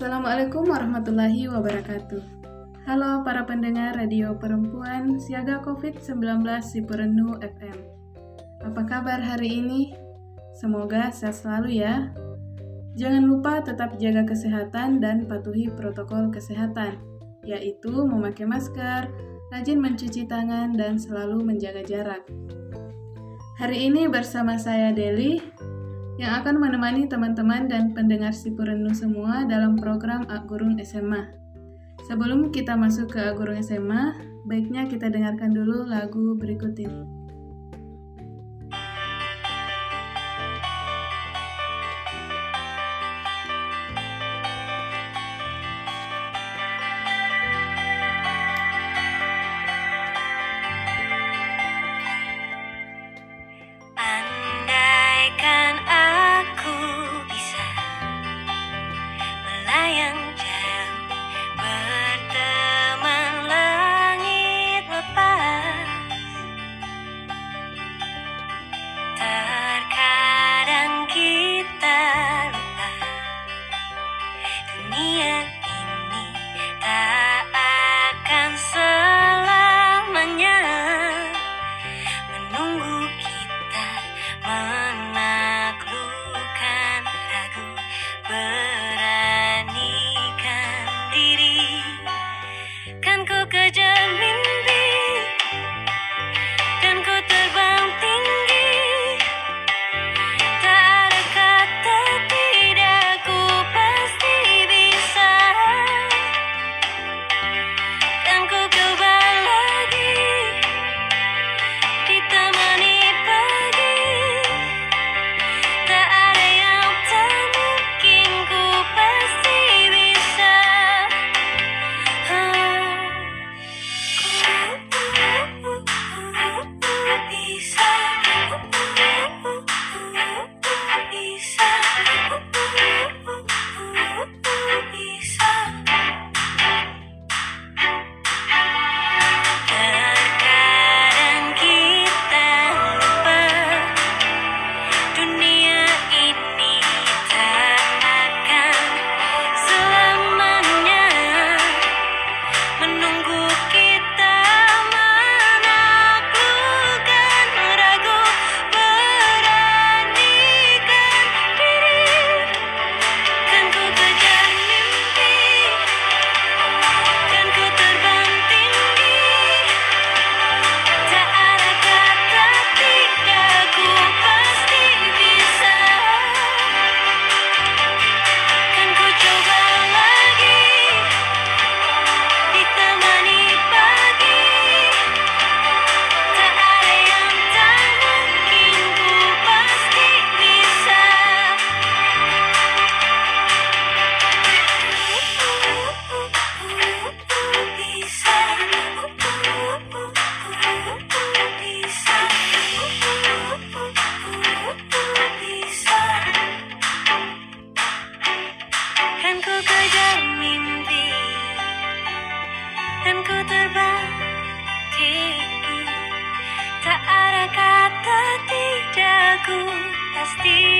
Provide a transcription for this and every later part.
Assalamualaikum warahmatullahi wabarakatuh. Halo para pendengar Radio Perempuan Siaga COVID-19 Siperenu FM. Apa kabar hari ini? Semoga sehat selalu ya. Jangan lupa tetap jaga kesehatan dan patuhi protokol kesehatan, yaitu memakai masker, rajin mencuci tangan, dan selalu menjaga jarak. Hari ini bersama saya Deli, yang akan menemani teman-teman dan pendengar Sipurenu semua dalam program Agurung SMA. Sebelum kita masuk ke Agurung SMA, baiknya kita dengarkan dulu lagu berikut ini. castigo.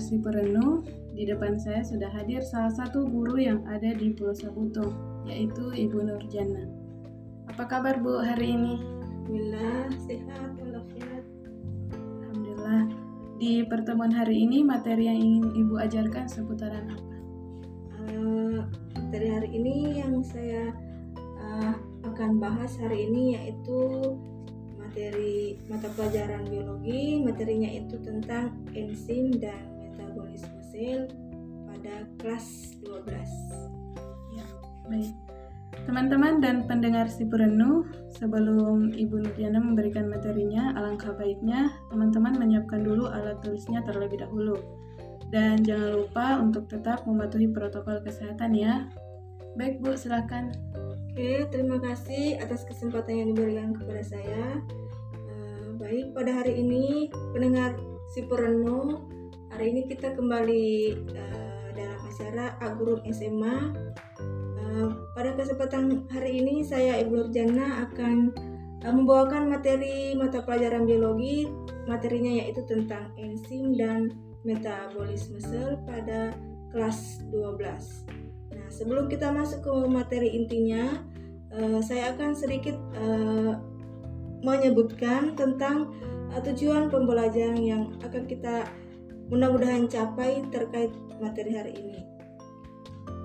Si perenung, di depan saya sudah hadir salah satu guru yang ada di Pulau Sabuto, yaitu Ibu Nurjana. Apa kabar Bu hari ini? Alhamdulillah, sehat walafiat. Alhamdulillah. Di pertemuan hari ini materi yang ingin Ibu ajarkan seputaran apa? Uh, materi hari ini yang saya uh, akan bahas hari ini yaitu materi mata pelajaran biologi. Materinya itu tentang enzim dan metabolisme sel pada kelas 12. Ya, baik. Teman-teman dan pendengar si Purenu, sebelum Ibu Nutiana memberikan materinya, alangkah baiknya teman-teman menyiapkan dulu alat tulisnya terlebih dahulu. Dan jangan lupa untuk tetap mematuhi protokol kesehatan ya. Baik Bu, silakan. Oke, terima kasih atas kesempatan yang diberikan kepada saya. Uh, baik, pada hari ini pendengar si Purenu, hari ini kita kembali uh, dalam acara Agurum SMA Eh, pada kesempatan hari ini saya Ibu Nurjana akan uh, membawakan materi mata pelajaran biologi. Materinya yaitu tentang enzim dan metabolisme sel pada kelas 12. Sebelum kita masuk ke materi intinya, uh, saya akan sedikit uh, menyebutkan tentang uh, tujuan pembelajaran yang akan kita mudah-mudahan capai terkait materi hari ini.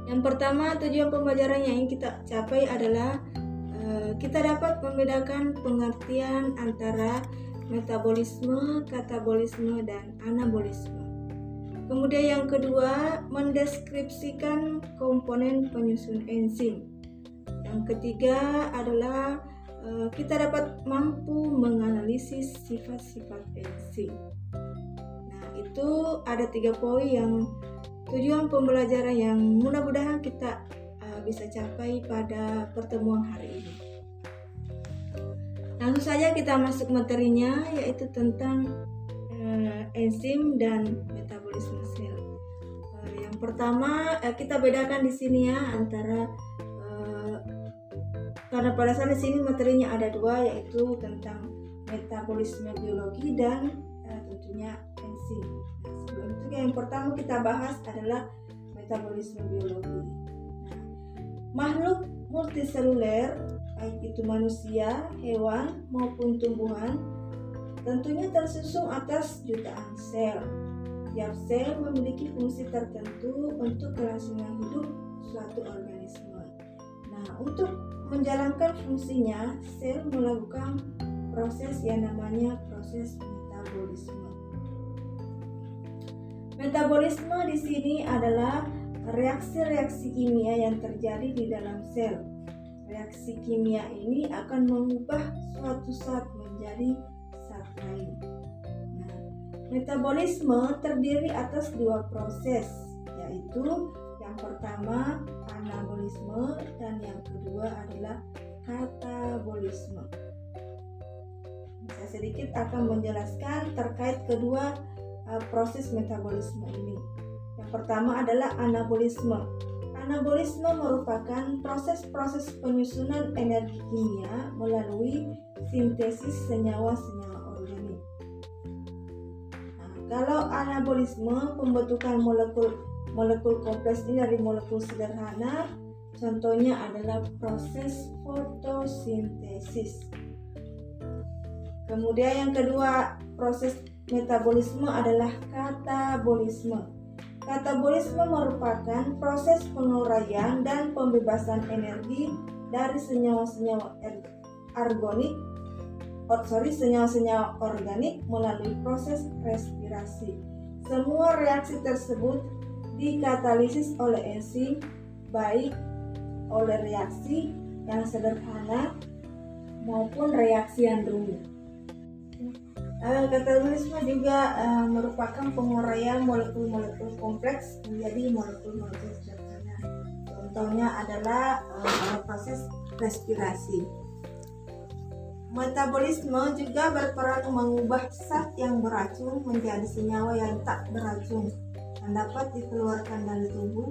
Yang pertama, tujuan pembelajaran yang ingin kita capai adalah kita dapat membedakan pengertian antara metabolisme, katabolisme, dan anabolisme. Kemudian yang kedua, mendeskripsikan komponen penyusun enzim. Yang ketiga adalah uh, kita dapat mampu menganalisis sifat-sifat enzim. Nah, itu ada tiga poin yang tujuan pembelajaran yang mudah-mudahan kita uh, bisa capai pada pertemuan hari ini. Langsung saja kita masuk materinya yaitu tentang uh, enzim dan metabolisme sel. Uh, yang pertama uh, kita bedakan di sini ya antara karena pada saat di sini materinya ada dua yaitu tentang metabolisme biologi dan tentunya enzim yang pertama kita bahas adalah metabolisme biologi. Nah, makhluk multiseluler, baik itu manusia, hewan, maupun tumbuhan, tentunya tersusun atas jutaan sel. Tiap sel memiliki fungsi tertentu untuk kelangsungan hidup suatu organisme. Nah, untuk menjalankan fungsinya, sel melakukan proses yang namanya proses metabolisme. Metabolisme di sini adalah reaksi-reaksi kimia yang terjadi di dalam sel. Reaksi kimia ini akan mengubah suatu zat menjadi lain. Nah, metabolisme terdiri atas dua proses, yaitu yang pertama anabolisme dan yang kedua adalah katabolisme. Saya sedikit akan menjelaskan terkait kedua uh, proses metabolisme ini. Yang pertama adalah anabolisme. Anabolisme merupakan proses-proses penyusunan energi kimia melalui sintesis senyawa-senyawa organik. Nah, kalau anabolisme pembentukan molekul molekul kompleks ini dari molekul sederhana, contohnya adalah proses fotosintesis. Kemudian yang kedua, proses Metabolisme adalah katabolisme. Katabolisme merupakan proses penguraian dan pembebasan energi dari senyawa-senyawa organik oh, sorry, senyawa-senyawa organik melalui proses respirasi. Semua reaksi tersebut dikatalisis oleh enzim baik oleh reaksi yang sederhana maupun reaksi yang rumit. Uh, katabolisme juga uh, merupakan penguraian molekul-molekul kompleks menjadi molekul-molekul sederhana. Contohnya adalah uh, proses respirasi. Metabolisme juga berperan mengubah zat yang beracun menjadi senyawa yang tak beracun dan dapat dikeluarkan dari tubuh.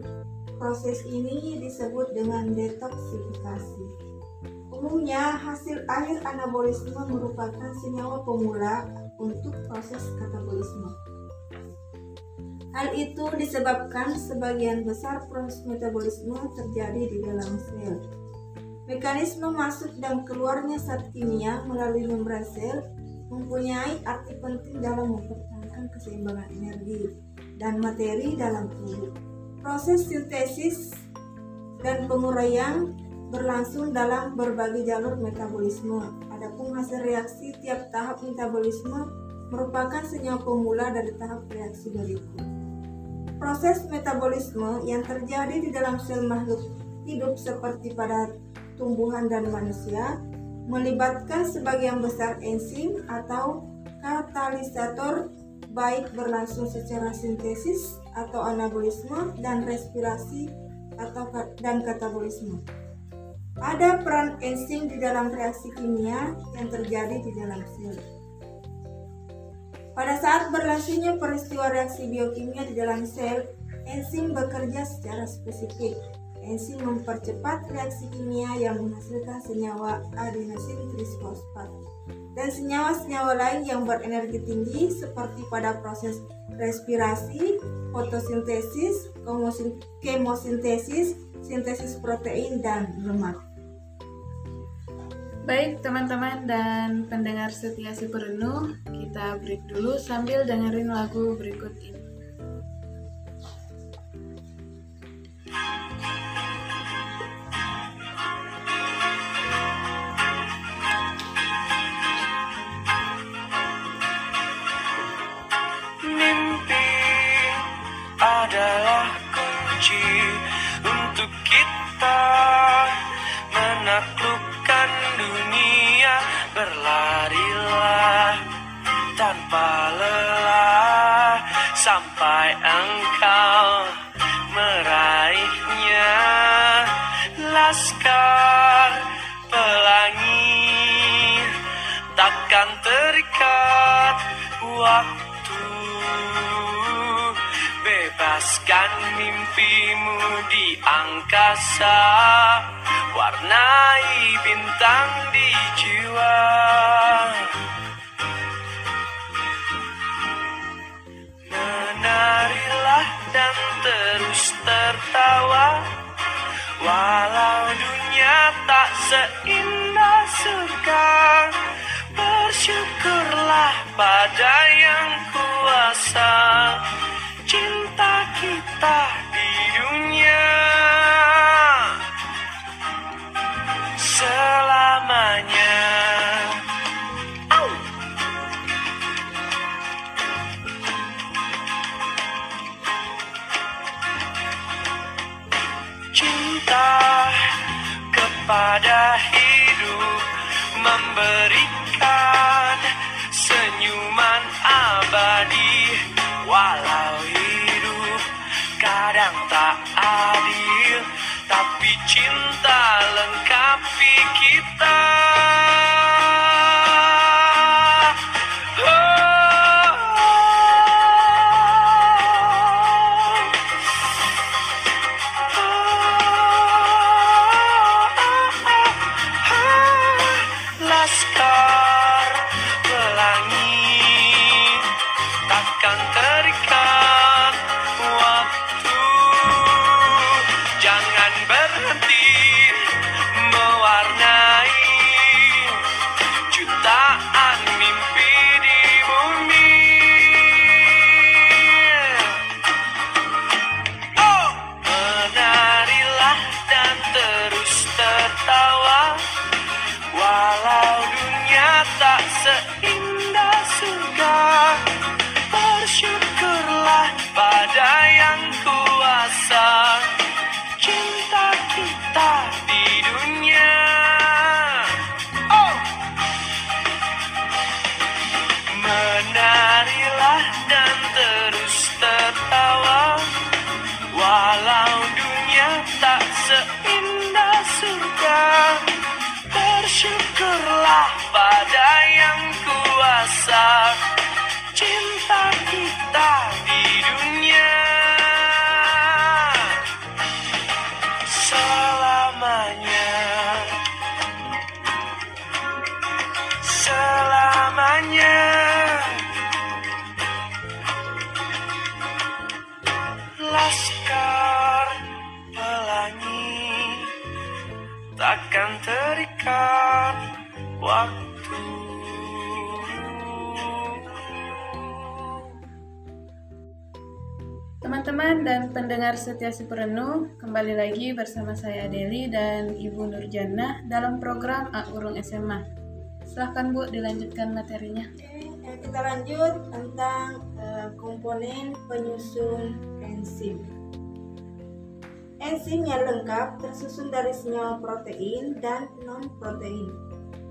Proses ini disebut dengan detoksifikasi. Umumnya, hasil akhir anabolisme merupakan senyawa pemula untuk proses katabolisme. Hal itu disebabkan sebagian besar proses metabolisme terjadi di dalam sel. Mekanisme masuk dan keluarnya zat kimia melalui membran sel mempunyai arti penting dalam mempertahankan keseimbangan energi dan materi dalam tubuh. Proses sintesis dan penguraian berlangsung dalam berbagai jalur metabolisme. Adapun hasil reaksi tiap tahap metabolisme merupakan senyawa pemula dari tahap reaksi berikut. Proses metabolisme yang terjadi di dalam sel makhluk hidup seperti pada tumbuhan dan manusia melibatkan sebagian besar enzim atau katalisator baik berlangsung secara sintesis atau anabolisme dan respirasi atau dan katabolisme. Ada peran enzim di dalam reaksi kimia yang terjadi di dalam sel. Pada saat berlangsungnya peristiwa reaksi biokimia di dalam sel, enzim bekerja secara spesifik. Enzim mempercepat reaksi kimia yang menghasilkan senyawa adenosin trisfosfat dan senyawa-senyawa lain yang berenergi tinggi seperti pada proses respirasi, fotosintesis, kemosintesis, sintesis protein, dan lemak. Baik teman-teman dan pendengar setia si perenuh, kita break dulu sambil dengerin lagu berikut ini. Angkasa warnai bintang di jiwa cinta pendengar setia si perenung, kembali lagi bersama saya Deli dan Ibu Nurjana dalam program Urung SMA. Silahkan Bu, dilanjutkan materinya. Oke, eh, kita lanjut tentang eh, komponen penyusun enzim. Enzim yang lengkap tersusun dari senyawa protein dan non-protein.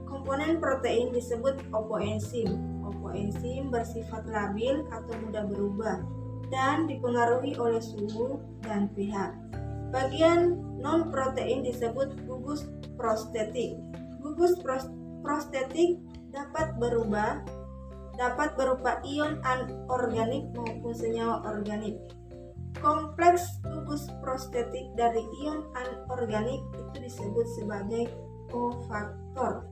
Komponen protein disebut opoenzim. Opoenzim bersifat labil atau mudah berubah dan dipengaruhi oleh suhu dan pH. Bagian non-protein disebut gugus prostetik. Gugus pros- prostetik dapat berubah dapat berupa ion anorganik maupun senyawa organik. Kompleks gugus prostetik dari ion anorganik itu disebut sebagai kofaktor.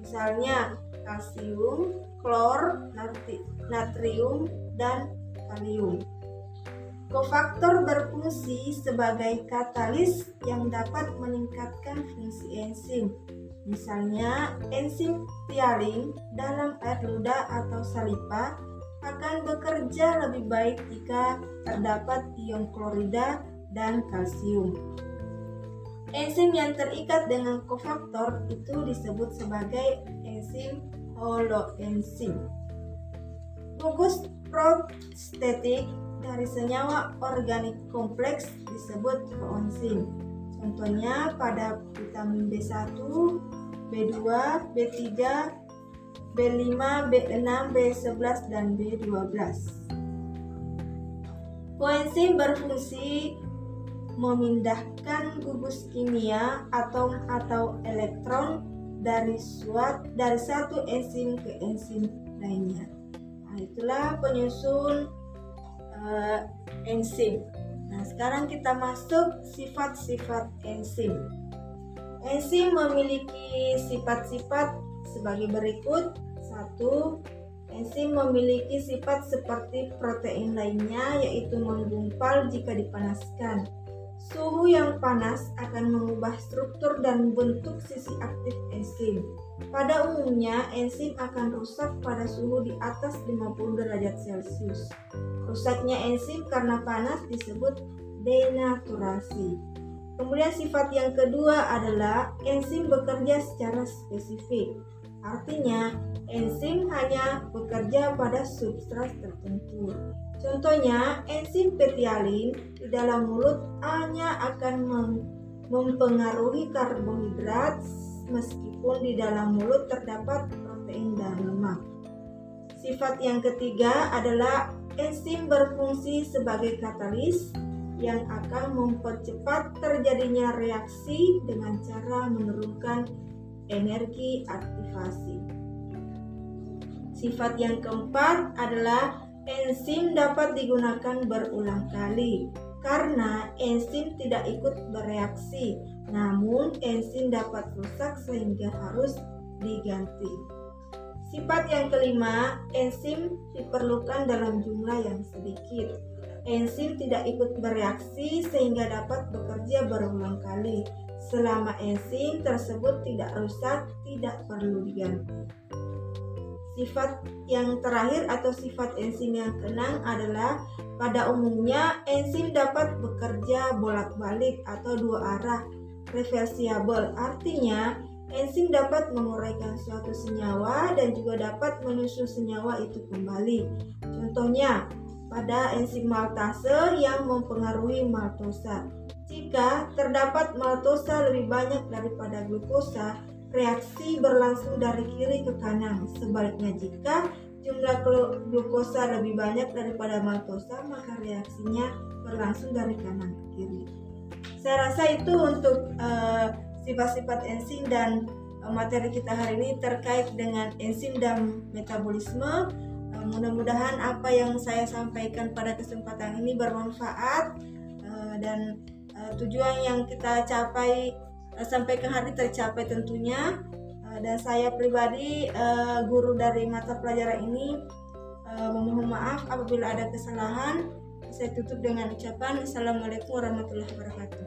Misalnya kalsium, klor, natrium, dan kalium. Kofaktor berfungsi sebagai katalis yang dapat meningkatkan fungsi enzim. Misalnya, enzim tialin dalam air ludah atau salipa akan bekerja lebih baik jika terdapat ion klorida dan kalsium. Enzim yang terikat dengan kofaktor itu disebut sebagai enzim holoenzim. Gugus prostetik dari senyawa organik kompleks disebut koenzim. Contohnya pada vitamin B1, B2, B3, B5, B6, B11, dan B12. Koenzim berfungsi memindahkan gugus kimia atom atau elektron dari suat dari satu enzim ke enzim lainnya. Nah, itulah penyusun uh, enzim. Nah, sekarang kita masuk sifat-sifat enzim. Enzim memiliki sifat-sifat sebagai berikut. Satu, enzim memiliki sifat seperti protein lainnya yaitu menggumpal jika dipanaskan. Suhu yang panas akan mengubah struktur dan bentuk sisi aktif enzim. Pada umumnya, enzim akan rusak pada suhu di atas 50 derajat Celcius. Rusaknya enzim karena panas disebut denaturasi. Kemudian sifat yang kedua adalah enzim bekerja secara spesifik. Artinya, enzim hanya bekerja pada substrat tertentu. Contohnya, enzim petialin di dalam mulut hanya akan mem mempengaruhi karbohidrat meskipun di dalam mulut terdapat protein dan lemak. Sifat yang ketiga adalah enzim berfungsi sebagai katalis yang akan mempercepat terjadinya reaksi dengan cara menurunkan energi aktivasi. Sifat yang keempat adalah enzim dapat digunakan berulang kali karena enzim tidak ikut bereaksi, namun enzim dapat rusak sehingga harus diganti. Sifat yang kelima, enzim diperlukan dalam jumlah yang sedikit. Enzim tidak ikut bereaksi sehingga dapat bekerja berulang kali. Selama enzim tersebut tidak rusak, tidak perlu diganti. Sifat yang terakhir atau sifat enzim yang keenam adalah pada umumnya enzim dapat bekerja bolak-balik atau dua arah reversible. Artinya, enzim dapat menguraikan suatu senyawa dan juga dapat menyusun senyawa itu kembali. Contohnya, pada enzim maltase yang mempengaruhi maltosa. Jika terdapat maltosa lebih banyak daripada glukosa, reaksi berlangsung dari kiri ke kanan. Sebaliknya jika jumlah glukosa lebih banyak daripada maltosa, maka reaksinya berlangsung dari kanan ke kiri. Saya rasa itu untuk uh, sifat-sifat enzim dan uh, materi kita hari ini terkait dengan enzim dan metabolisme. Uh, mudah-mudahan apa yang saya sampaikan pada kesempatan ini bermanfaat uh, dan uh, tujuan yang kita capai Eh, sampai ke hari tercapai tentunya. Eh, dan saya pribadi eh, guru dari mata pelajaran ini memohon maaf apabila ada kesalahan. Saya tutup dengan ucapan Assalamualaikum warahmatullahi wabarakatuh.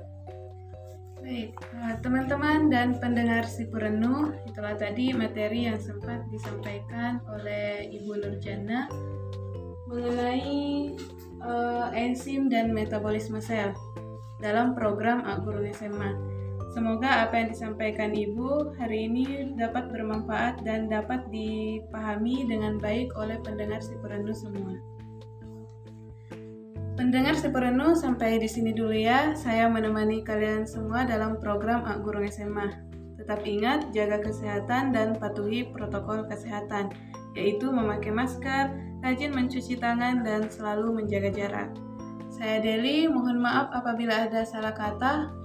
Baik, teman-teman dan pendengar si Purenu, itulah tadi materi yang sempat disampaikan oleh Ibu Nurjana mengenai uh, enzim dan metabolisme sel dalam program A Guru SMA. Semoga apa yang disampaikan Ibu hari ini dapat bermanfaat dan dapat dipahami dengan baik oleh pendengar Sipurenu semua. Pendengar Sipurenu sampai di sini dulu ya. Saya menemani kalian semua dalam program A Guru SMA. Tetap ingat, jaga kesehatan dan patuhi protokol kesehatan, yaitu memakai masker, rajin mencuci tangan, dan selalu menjaga jarak. Saya Deli, mohon maaf apabila ada salah kata.